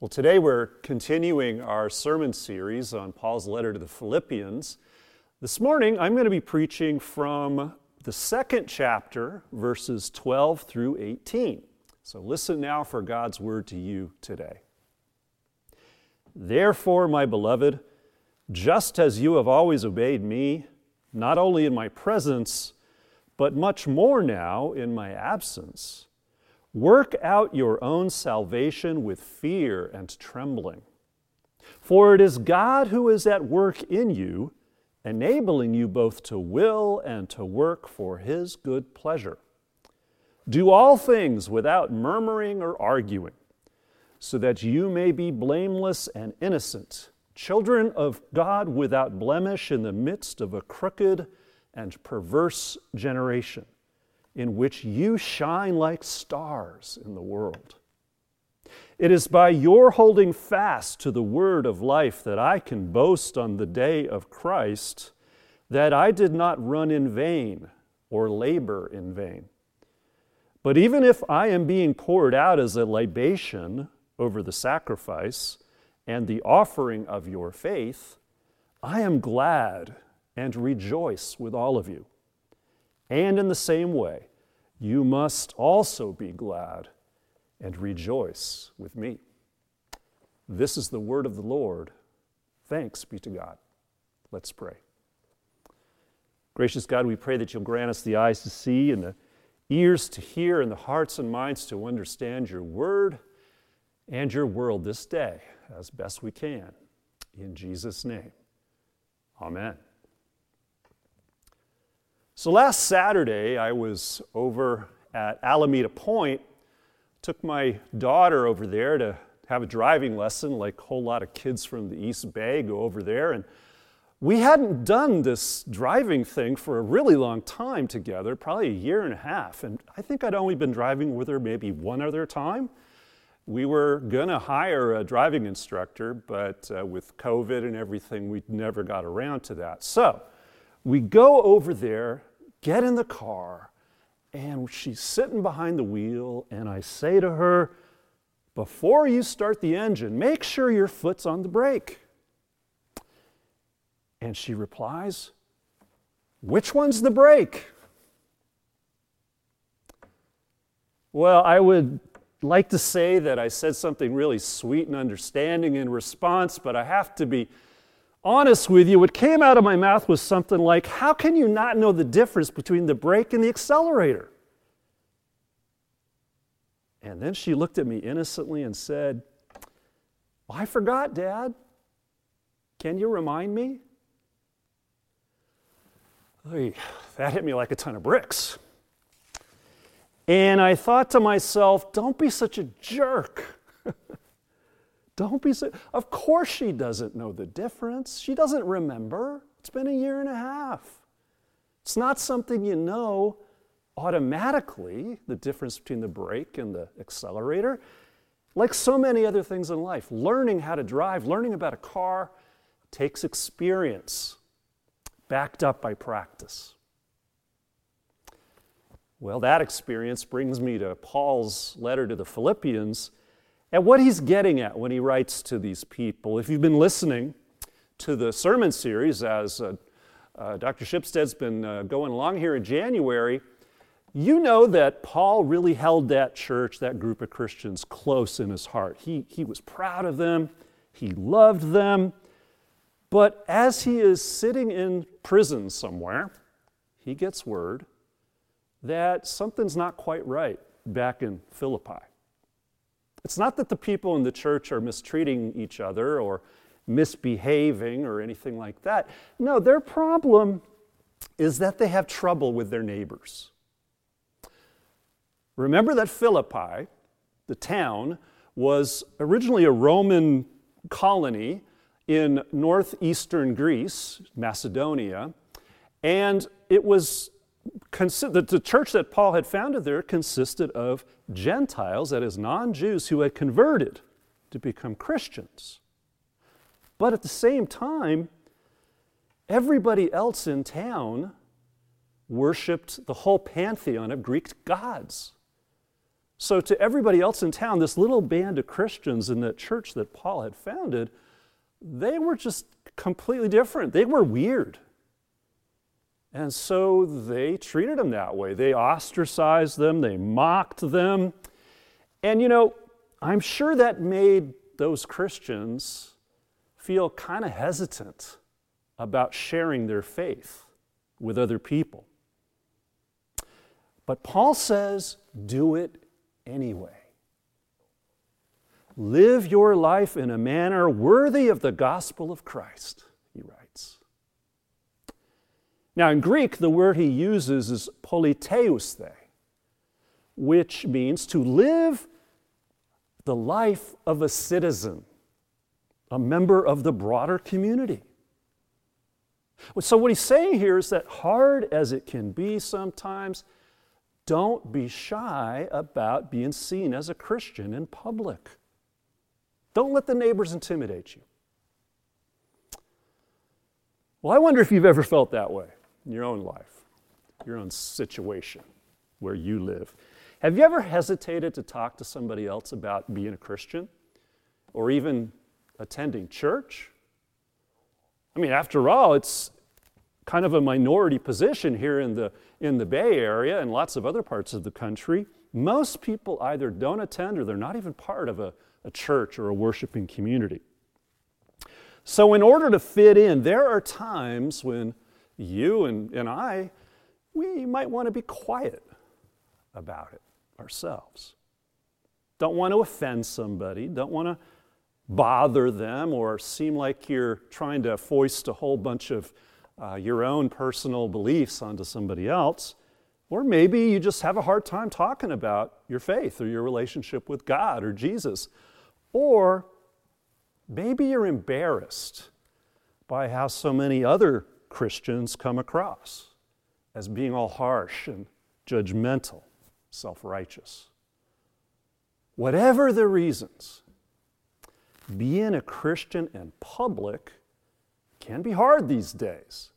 Well, today we're continuing our sermon series on Paul's letter to the Philippians. This morning I'm going to be preaching from the second chapter, verses 12 through 18. So listen now for God's word to you today. Therefore, my beloved, just as you have always obeyed me, not only in my presence, but much more now in my absence, Work out your own salvation with fear and trembling. For it is God who is at work in you, enabling you both to will and to work for his good pleasure. Do all things without murmuring or arguing, so that you may be blameless and innocent, children of God without blemish in the midst of a crooked and perverse generation in which you shine like stars in the world. It is by your holding fast to the word of life that I can boast on the day of Christ that I did not run in vain or labor in vain. But even if I am being poured out as a libation over the sacrifice and the offering of your faith, I am glad and rejoice with all of you. And in the same way, you must also be glad and rejoice with me. This is the word of the Lord. Thanks be to God. Let's pray. Gracious God, we pray that you'll grant us the eyes to see and the ears to hear and the hearts and minds to understand your word and your world this day as best we can. In Jesus' name, amen. So last Saturday, I was over at Alameda Point, took my daughter over there to have a driving lesson, like a whole lot of kids from the East Bay go over there. And we hadn't done this driving thing for a really long time together, probably a year and a half. And I think I'd only been driving with her maybe one other time. We were going to hire a driving instructor, but uh, with COVID and everything, we never got around to that. So we go over there get in the car, and she's sitting behind the wheel, and I say to her, before you start the engine, make sure your foot's on the brake. And she replies, Which one's the brake? Well, I would like to say that I said something really sweet and understanding in response, but I have to be honest with you, what came out of my mouth was something like, How can you not know the difference between the brake and the accelerator? And then she looked at me innocently and said, well, I forgot, Dad. Can you remind me? That hit me like a ton of bricks. And I thought to myself, don't be such a jerk. Don't be so. Of course, she doesn't know the difference. She doesn't remember. It's been a year and a half. It's not something you know automatically, the difference between the brake and the accelerator. Like so many other things in life, learning how to drive, learning about a car takes experience backed up by practice. Well, that experience brings me to Paul's letter to the Philippians at what he's getting at when he writes to these people. If you've been listening to the sermon series as uh, uh, Dr. Shipstead's been uh, going along here in January, you know that Paul really held that church, that group of Christians, close in his heart. He, he was proud of them, he loved them. But as he is sitting in prison somewhere, he gets word that something's not quite right back in Philippi. It's not that the people in the church are mistreating each other or misbehaving or anything like that. No, their problem is that they have trouble with their neighbors. Remember that Philippi, the town, was originally a Roman colony in northeastern Greece, Macedonia, and it was the, the church that Paul had founded there consisted of Gentiles, that is, non Jews, who had converted to become Christians. But at the same time, everybody else in town worshiped the whole pantheon of Greek gods. So, to everybody else in town, this little band of Christians in that church that Paul had founded, they were just completely different. They were weird. And so they treated them that way. They ostracized them, they mocked them. And you know, I'm sure that made those Christians feel kind of hesitant about sharing their faith with other people. But Paul says, do it anyway. Live your life in a manner worthy of the gospel of Christ. Now, in Greek, the word he uses is politeuste, which means to live the life of a citizen, a member of the broader community. So, what he's saying here is that hard as it can be sometimes, don't be shy about being seen as a Christian in public. Don't let the neighbors intimidate you. Well, I wonder if you've ever felt that way in your own life, your own situation where you live. Have you ever hesitated to talk to somebody else about being a Christian or even attending church? I mean, after all, it's kind of a minority position here in the, in the Bay Area and lots of other parts of the country. Most people either don't attend or they're not even part of a, a church or a worshiping community. So, in order to fit in, there are times when you and, and I, we might want to be quiet about it ourselves. Don't want to offend somebody, don't want to bother them or seem like you're trying to foist a whole bunch of uh, your own personal beliefs onto somebody else. Or maybe you just have a hard time talking about your faith or your relationship with God or Jesus. Or maybe you're embarrassed by how so many other Christians come across as being all harsh and judgmental, self righteous. Whatever the reasons, being a Christian in public can be hard these days.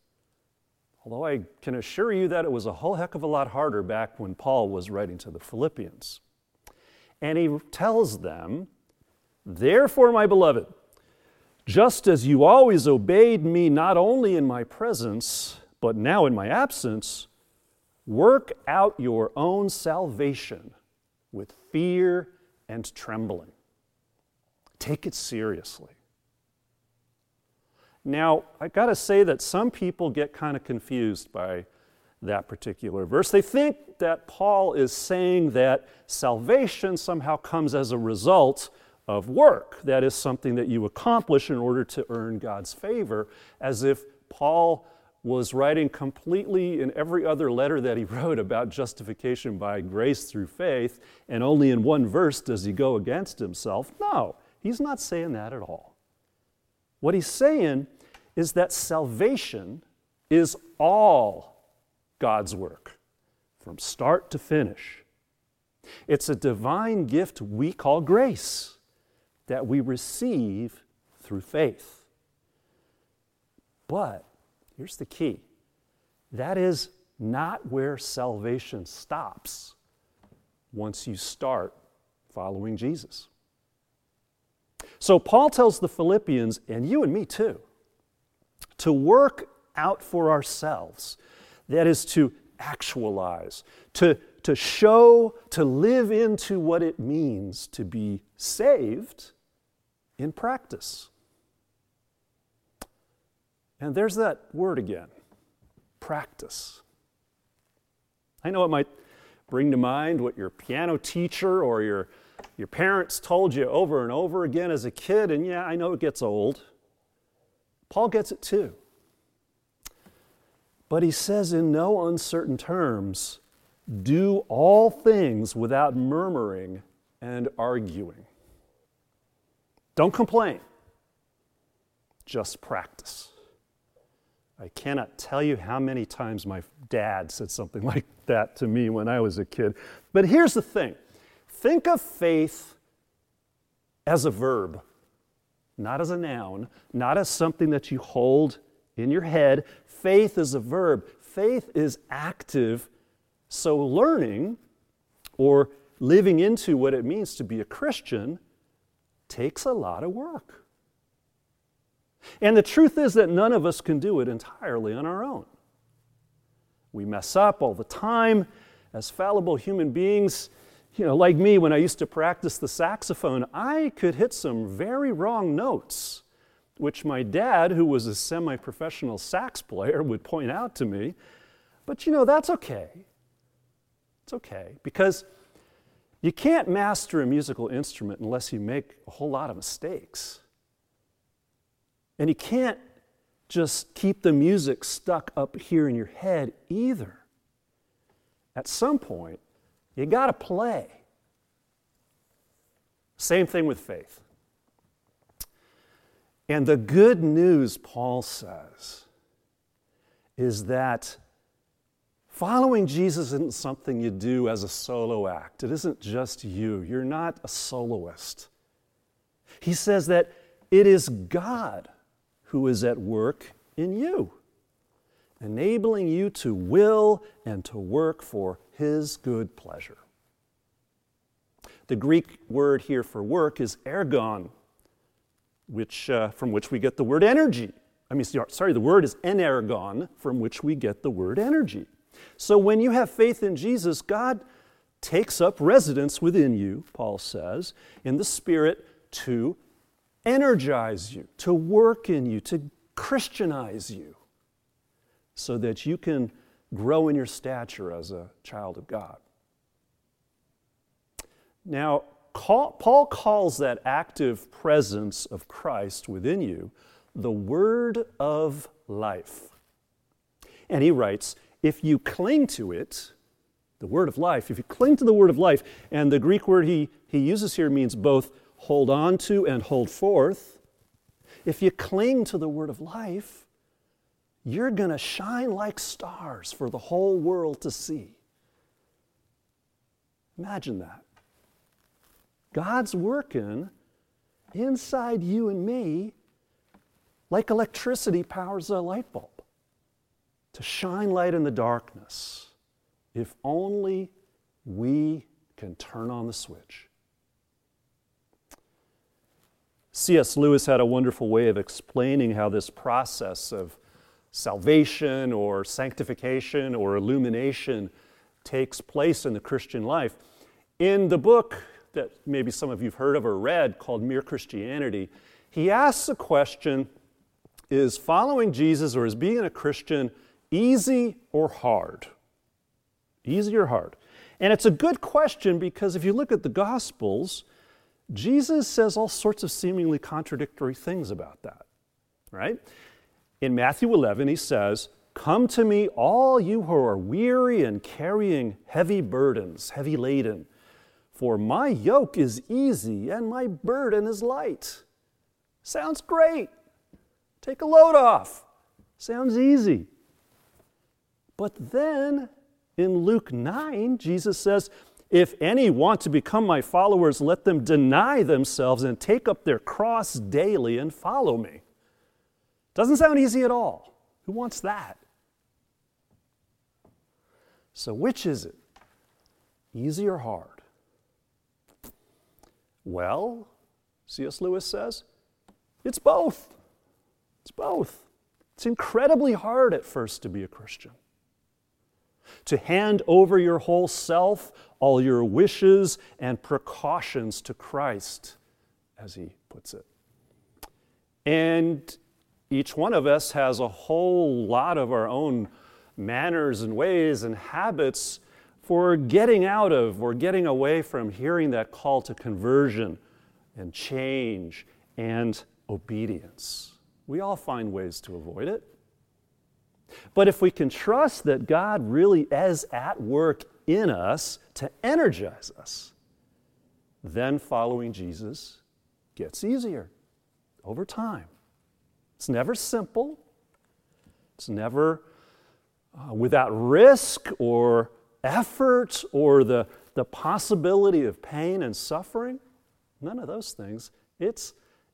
Although I can assure you that it was a whole heck of a lot harder back when Paul was writing to the Philippians. And he tells them, Therefore, my beloved, just as you always obeyed me not only in my presence, but now in my absence, work out your own salvation with fear and trembling. Take it seriously. Now, I've got to say that some people get kind of confused by that particular verse. They think that Paul is saying that salvation somehow comes as a result of work. That is something that you accomplish in order to earn God's favor, as if Paul was writing completely in every other letter that he wrote about justification by grace through faith, and only in one verse does he go against himself. No, he's not saying that at all. What he's saying is that salvation is all God's work, from start to finish. It's a divine gift we call grace that we receive through faith. But here's the key that is not where salvation stops once you start following Jesus. So Paul tells the Philippians, and you and me too, to work out for ourselves. That is to actualize, to, to show, to live into what it means to be saved in practice. And there's that word again practice. I know it might bring to mind what your piano teacher or your your parents told you over and over again as a kid, and yeah, I know it gets old. Paul gets it too. But he says in no uncertain terms do all things without murmuring and arguing. Don't complain, just practice. I cannot tell you how many times my dad said something like that to me when I was a kid. But here's the thing Think of faith as a verb, not as a noun, not as something that you hold in your head. Faith is a verb. Faith is active. So learning or living into what it means to be a Christian takes a lot of work. And the truth is that none of us can do it entirely on our own. We mess up all the time as fallible human beings. You know, like me, when I used to practice the saxophone, I could hit some very wrong notes, which my dad, who was a semi professional sax player, would point out to me. But you know, that's okay. It's okay because you can't master a musical instrument unless you make a whole lot of mistakes. And you can't just keep the music stuck up here in your head either. At some point, you got to play. Same thing with faith. And the good news, Paul says, is that following Jesus isn't something you do as a solo act. It isn't just you. You're not a soloist. He says that it is God who is at work in you, enabling you to will and to work for His good pleasure. The Greek word here for work is ergon, which, uh, from which we get the word energy. I mean, sorry, the word is energon, from which we get the word energy. So when you have faith in Jesus, God takes up residence within you, Paul says, in the Spirit to energize you, to work in you, to Christianize you, so that you can grow in your stature as a child of God. Now, Paul calls that active presence of Christ within you the word of life. And he writes, if you cling to it, the word of life, if you cling to the word of life, and the Greek word he, he uses here means both hold on to and hold forth. If you cling to the word of life, you're going to shine like stars for the whole world to see. Imagine that. God's working inside you and me like electricity powers a light bulb to shine light in the darkness if only we can turn on the switch. C.S. Lewis had a wonderful way of explaining how this process of salvation or sanctification or illumination takes place in the Christian life. In the book that maybe some of you've heard of or read called Mere Christianity, he asks the question Is following Jesus or is being a Christian easy or hard? Easy or hard? And it's a good question because if you look at the Gospels, Jesus says all sorts of seemingly contradictory things about that, right? In Matthew 11, he says, Come to me, all you who are weary and carrying heavy burdens, heavy laden, for my yoke is easy and my burden is light. Sounds great. Take a load off. Sounds easy. But then in Luke 9, Jesus says, if any want to become my followers, let them deny themselves and take up their cross daily and follow me. Doesn't sound easy at all. Who wants that? So, which is it? Easy or hard? Well, C.S. Lewis says, it's both. It's both. It's incredibly hard at first to be a Christian to hand over your whole self, all your wishes and precautions to Christ, as he puts it. And each one of us has a whole lot of our own manners and ways and habits for getting out of or getting away from hearing that call to conversion and change and obedience. We all find ways to avoid it. But if we can trust that God really is at work in us to energize us, then following Jesus gets easier over time. It's never simple, it's never uh, without risk or effort or the, the possibility of pain and suffering. None of those things. It's,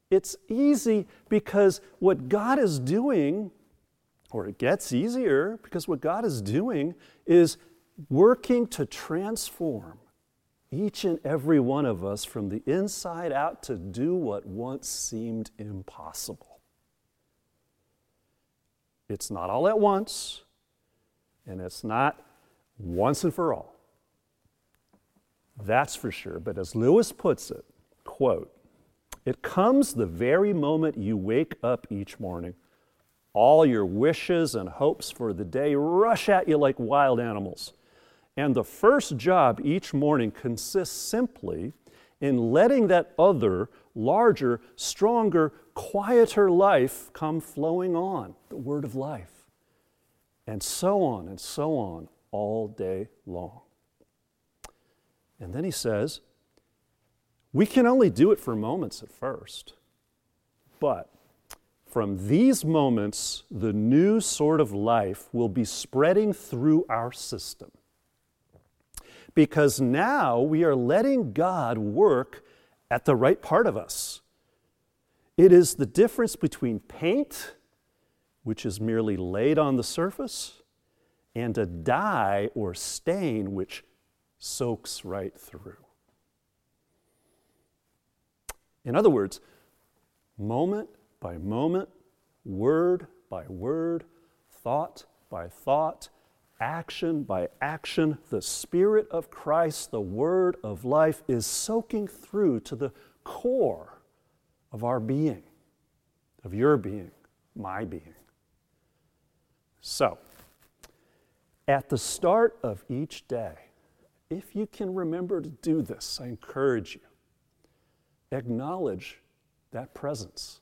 it's easy because what God is doing or it gets easier because what God is doing is working to transform each and every one of us from the inside out to do what once seemed impossible. It's not all at once, and it's not once and for all. That's for sure. But as Lewis puts it, quote, it comes the very moment you wake up each morning. All your wishes and hopes for the day rush at you like wild animals. And the first job each morning consists simply in letting that other, larger, stronger, quieter life come flowing on, the word of life. And so on and so on all day long. And then he says, we can only do it for moments at first. But from these moments, the new sort of life will be spreading through our system. Because now we are letting God work at the right part of us. It is the difference between paint, which is merely laid on the surface, and a dye or stain which soaks right through. In other words, moment by moment, word by word, thought by thought, action by action, the Spirit of Christ, the Word of life, is soaking through to the core of our being, of your being, my being. So, at the start of each day, if you can remember to do this, I encourage you, acknowledge that presence,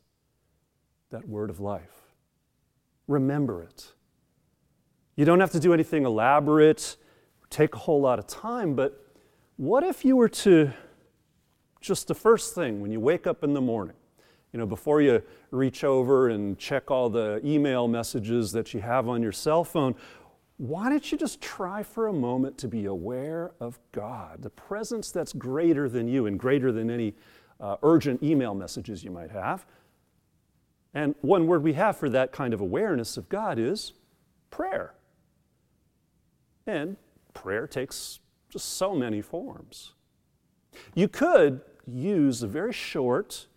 that word of life. Remember it. You don't have to do anything elaborate, take a whole lot of time, but what if you were to just the first thing when you wake up in the morning, you know, before you reach over and check all the email messages that you have on your cell phone, why don't you just try for a moment to be aware of God, the presence that's greater than you and greater than any uh, urgent email messages you might have? And one word we have for that kind of awareness of God is prayer. And prayer takes just so many forms. You could use a very short,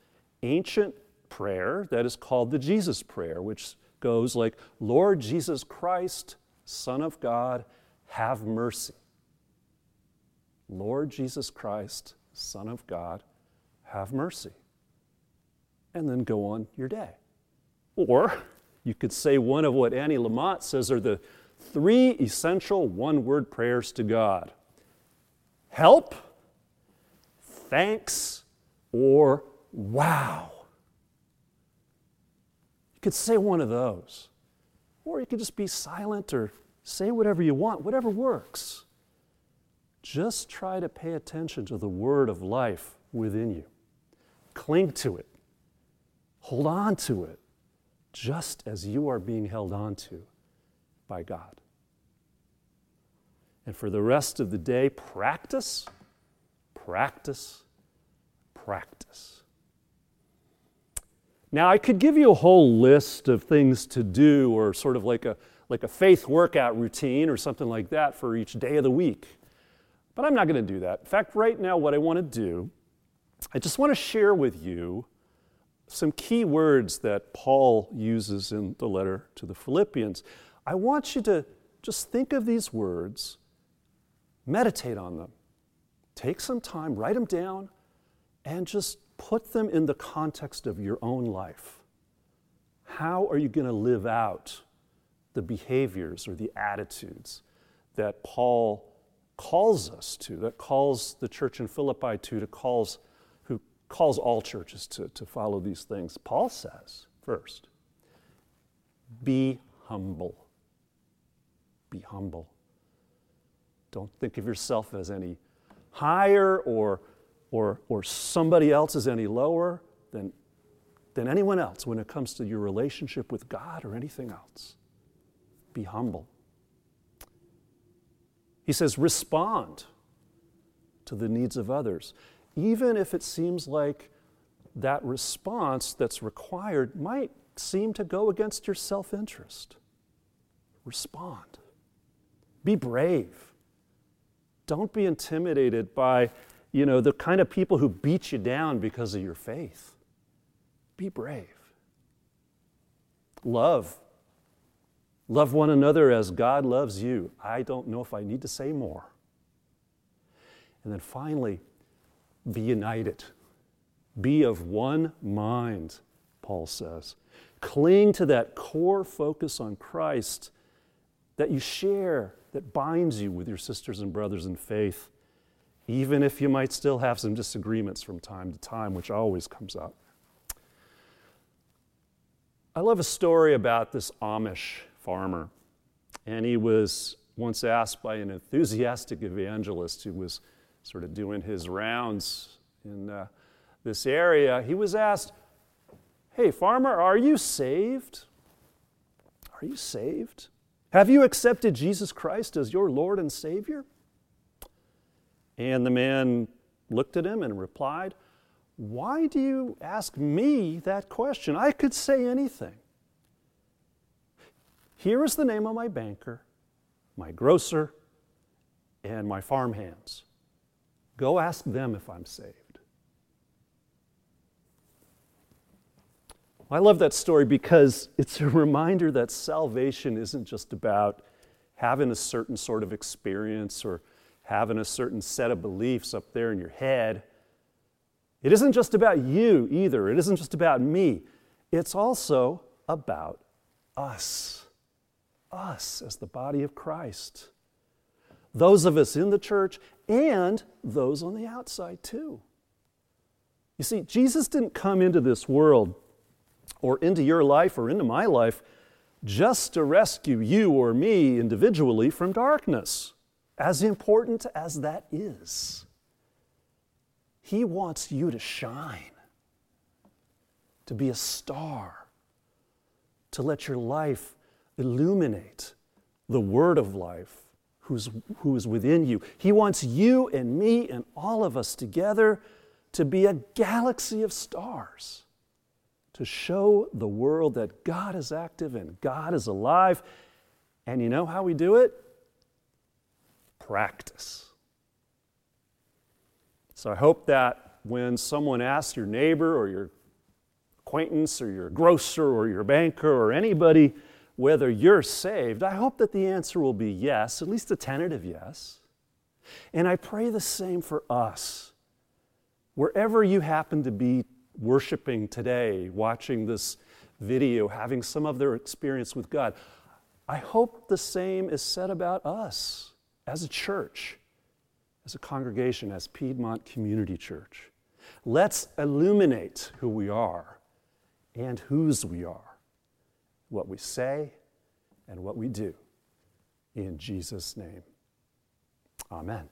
ancient prayer that is called the Jesus Prayer, which goes like, Lord Jesus Christ, Son of God, have mercy. Lord Jesus Christ, Son of God, have mercy. And then go on your day. Or you could say one of what Annie Lamott says are the three essential one word prayers to God help, thanks, or wow. You could say one of those. Or you could just be silent or say whatever you want, whatever works. Just try to pay attention to the word of life within you. Cling to it. Hold on to it, just as you are being held on to by God. And for the rest of the day, practice, practice, practice. Now, I could give you a whole list of things to do, or sort of like a, like a faith workout routine or something like that for each day of the week. But I'm not going to do that. In fact, right now, what I want to do, I just want to share with you some key words that Paul uses in the letter to the Philippians. I want you to just think of these words, meditate on them, take some time, write them down, and just put them in the context of your own life. How are you going to live out the behaviors or the attitudes that Paul calls us to, that calls the church in Philippi to, to calls, calls all churches to, to follow these things? Paul says, first, be humble. Be humble. Don't think of yourself as any higher or or, or somebody else is any lower than, than anyone else when it comes to your relationship with God or anything else. Be humble. He says, respond to the needs of others, even if it seems like that response that's required might seem to go against your self interest. Respond. Be brave. Don't be intimidated by, you know, the kind of people who beat you down because of your faith. Be brave. Love. Love one another as God loves you. I don't know if I need to say more. And then finally, be united. Be of one mind, Paul says. Cling to that core focus on Christ that you share, that binds you with your sisters and brothers in faith, even if you might still have some disagreements from time to time, which always comes up. I love a story about this Amish farmer. And he was once asked by an enthusiastic evangelist who was sort of doing his rounds in uh, this area. He was asked, Hey, farmer, are you saved? Are you saved? Have you accepted Jesus Christ as your Lord and Savior? And the man looked at him and replied, Why do you ask me that question? I could say anything. Here is the name of my banker, my grocer, and my farmhands. Go ask them if I'm saved. I love that story because it's a reminder that salvation isn't just about having a certain sort of experience or having a certain set of beliefs up there in your head. It isn't just about you either. It isn't just about me. It's also about us us as the body of Christ. Those of us in the church and those on the outside too. You see, Jesus didn't come into this world or into your life or into my life just to rescue you or me individually from darkness, as important as that is. He wants you to shine, to be a star, to let your life illuminate the word of life who's, who is within you. He wants you and me and all of us together to be a galaxy of stars, to show the world that God is active and God is alive. And you know how we do it? Practice. So I hope that when someone asks your neighbor or your acquaintance or your grocer or your banker or anybody, whether you're saved, I hope that the answer will be yes, at least a tentative yes. And I pray the same for us. Wherever you happen to be worshiping today, watching this video, having some of their experience with God, I hope the same is said about us as a church, as a congregation, as Piedmont Community Church. Let's illuminate who we are and whose we are what we say and what we do. In Jesus' name, amen.